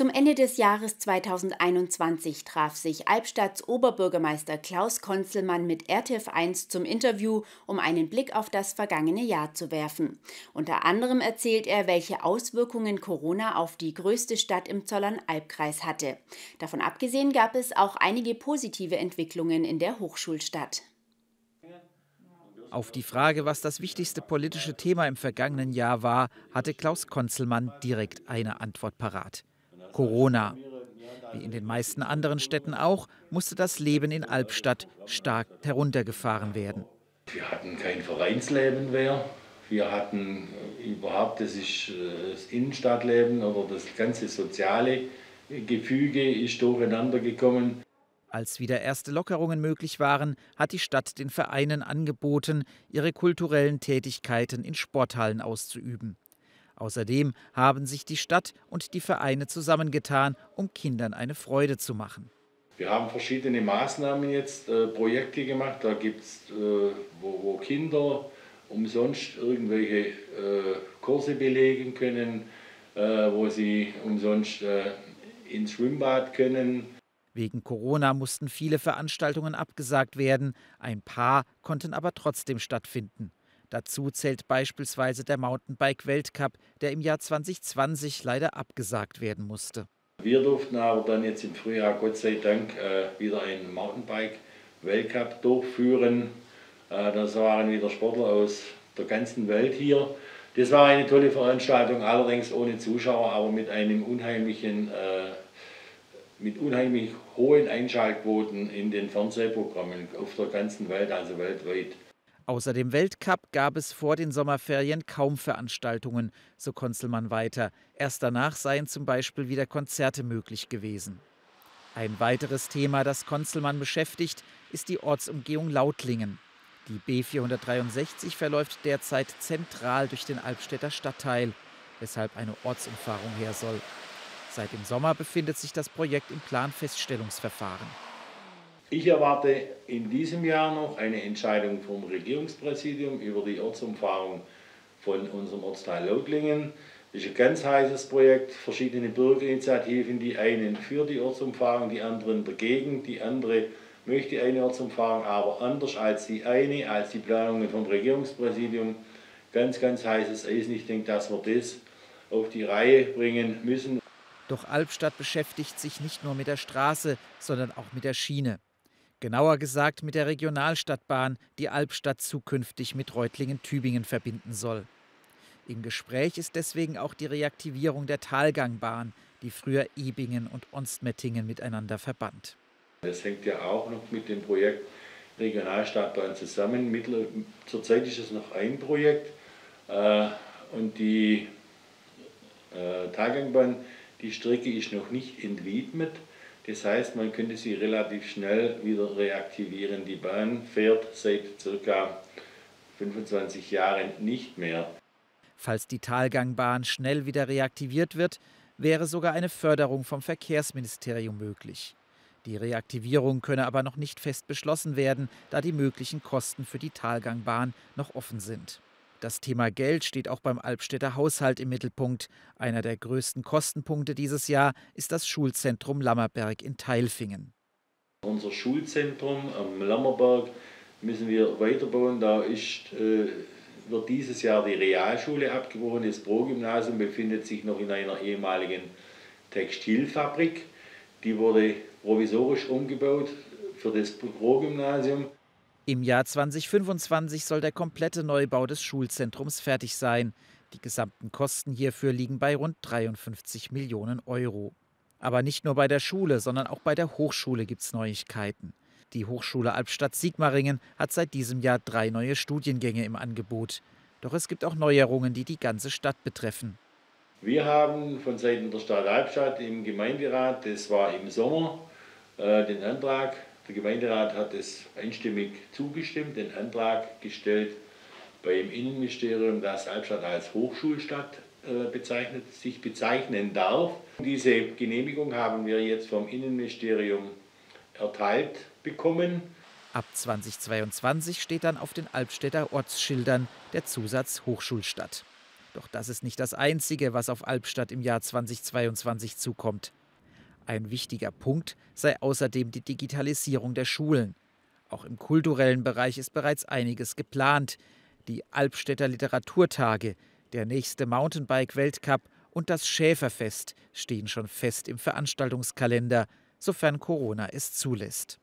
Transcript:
Zum Ende des Jahres 2021 traf sich Albstadts Oberbürgermeister Klaus Konzelmann mit RTF1 zum Interview, um einen Blick auf das vergangene Jahr zu werfen. Unter anderem erzählt er, welche Auswirkungen Corona auf die größte Stadt im Zollern-Albkreis hatte. Davon abgesehen gab es auch einige positive Entwicklungen in der Hochschulstadt. Auf die Frage, was das wichtigste politische Thema im vergangenen Jahr war, hatte Klaus Konzelmann direkt eine Antwort parat. Corona. Wie in den meisten anderen Städten auch, musste das Leben in Albstadt stark heruntergefahren werden. Wir hatten kein Vereinsleben mehr. Wir hatten überhaupt, das ist äh, das Innenstadtleben oder das ganze soziale Gefüge ist durcheinander gekommen. Als wieder erste Lockerungen möglich waren, hat die Stadt den Vereinen angeboten, ihre kulturellen Tätigkeiten in Sporthallen auszuüben. Außerdem haben sich die Stadt und die Vereine zusammengetan, um Kindern eine Freude zu machen. Wir haben verschiedene Maßnahmen jetzt, äh, Projekte gemacht. Da gibt es, äh, wo, wo, Kinder umsonst irgendwelche äh, Kurse belegen können, äh, wo sie umsonst äh, ins Schwimmbad können. Wegen Corona mussten viele Veranstaltungen abgesagt werden. Ein paar konnten aber trotzdem stattfinden. Dazu zählt beispielsweise der Mountainbike-Weltcup, der im Jahr 2020 leider abgesagt werden musste. Wir durften aber dann jetzt im Frühjahr Gott sei Dank äh, wieder einen Mountainbike-Weltcup durchführen. Äh, das waren wieder Sportler aus der ganzen Welt hier. Das war eine tolle Veranstaltung, allerdings ohne Zuschauer, aber mit einem unheimlichen, äh, mit unheimlich hohen Einschaltquoten in den Fernsehprogrammen auf der ganzen Welt, also weltweit. Außer dem Weltcup gab es vor den Sommerferien kaum Veranstaltungen, so Konzelmann weiter. Erst danach seien zum Beispiel wieder Konzerte möglich gewesen. Ein weiteres Thema, das Konzelmann beschäftigt, ist die Ortsumgehung Lautlingen. Die B463 verläuft derzeit zentral durch den Albstädter Stadtteil, weshalb eine Ortsumfahrung her soll. Seit dem Sommer befindet sich das Projekt im Planfeststellungsverfahren. Ich erwarte in diesem Jahr noch eine Entscheidung vom Regierungspräsidium über die Ortsumfahrung von unserem Ortsteil Lautlingen. Das ist ein ganz heißes Projekt, verschiedene Bürgerinitiativen, die einen für die Ortsumfahrung, die anderen dagegen, die andere möchte eine Ortsumfahrung, aber anders als die eine, als die Planungen vom Regierungspräsidium. Ganz, ganz heißes Eisen. Ich denke, dass wir das auf die Reihe bringen müssen. Doch Albstadt beschäftigt sich nicht nur mit der Straße, sondern auch mit der Schiene. Genauer gesagt mit der Regionalstadtbahn, die Albstadt zukünftig mit Reutlingen-Tübingen verbinden soll. Im Gespräch ist deswegen auch die Reaktivierung der Talgangbahn, die früher Ebingen und Onstmettingen miteinander verband. Das hängt ja auch noch mit dem Projekt Regionalstadtbahn zusammen. zurzeit ist es noch ein Projekt äh, und die äh, Talgangbahn, die Strecke ist noch nicht entwiedmet. Das heißt, man könnte sie relativ schnell wieder reaktivieren. Die Bahn fährt seit ca. 25 Jahren nicht mehr. Falls die Talgangbahn schnell wieder reaktiviert wird, wäre sogar eine Förderung vom Verkehrsministerium möglich. Die Reaktivierung könne aber noch nicht fest beschlossen werden, da die möglichen Kosten für die Talgangbahn noch offen sind. Das Thema Geld steht auch beim Albstädter Haushalt im Mittelpunkt. Einer der größten Kostenpunkte dieses Jahr ist das Schulzentrum Lammerberg in Teilfingen. Unser Schulzentrum am Lammerberg müssen wir weiterbauen. Da ist, äh, wird dieses Jahr die Realschule abgebrochen. Das Pro-Gymnasium befindet sich noch in einer ehemaligen Textilfabrik. Die wurde provisorisch umgebaut für das Pro-Gymnasium. Im Jahr 2025 soll der komplette Neubau des Schulzentrums fertig sein. Die gesamten Kosten hierfür liegen bei rund 53 Millionen Euro. Aber nicht nur bei der Schule, sondern auch bei der Hochschule gibt es Neuigkeiten. Die Hochschule Albstadt-Sigmaringen hat seit diesem Jahr drei neue Studiengänge im Angebot. Doch es gibt auch Neuerungen, die die ganze Stadt betreffen. Wir haben von Seiten der Stadt Albstadt im Gemeinderat, das war im Sommer, äh, den Antrag der Gemeinderat hat es einstimmig zugestimmt, den Antrag gestellt beim Innenministerium, dass Albstadt als Hochschulstadt äh, bezeichnet, sich bezeichnen darf. Diese Genehmigung haben wir jetzt vom Innenministerium erteilt bekommen. Ab 2022 steht dann auf den Albstädter Ortsschildern der Zusatz Hochschulstadt. Doch das ist nicht das Einzige, was auf Albstadt im Jahr 2022 zukommt. Ein wichtiger Punkt sei außerdem die Digitalisierung der Schulen. Auch im kulturellen Bereich ist bereits einiges geplant. Die Albstädter Literaturtage, der nächste Mountainbike-Weltcup und das Schäferfest stehen schon fest im Veranstaltungskalender, sofern Corona es zulässt.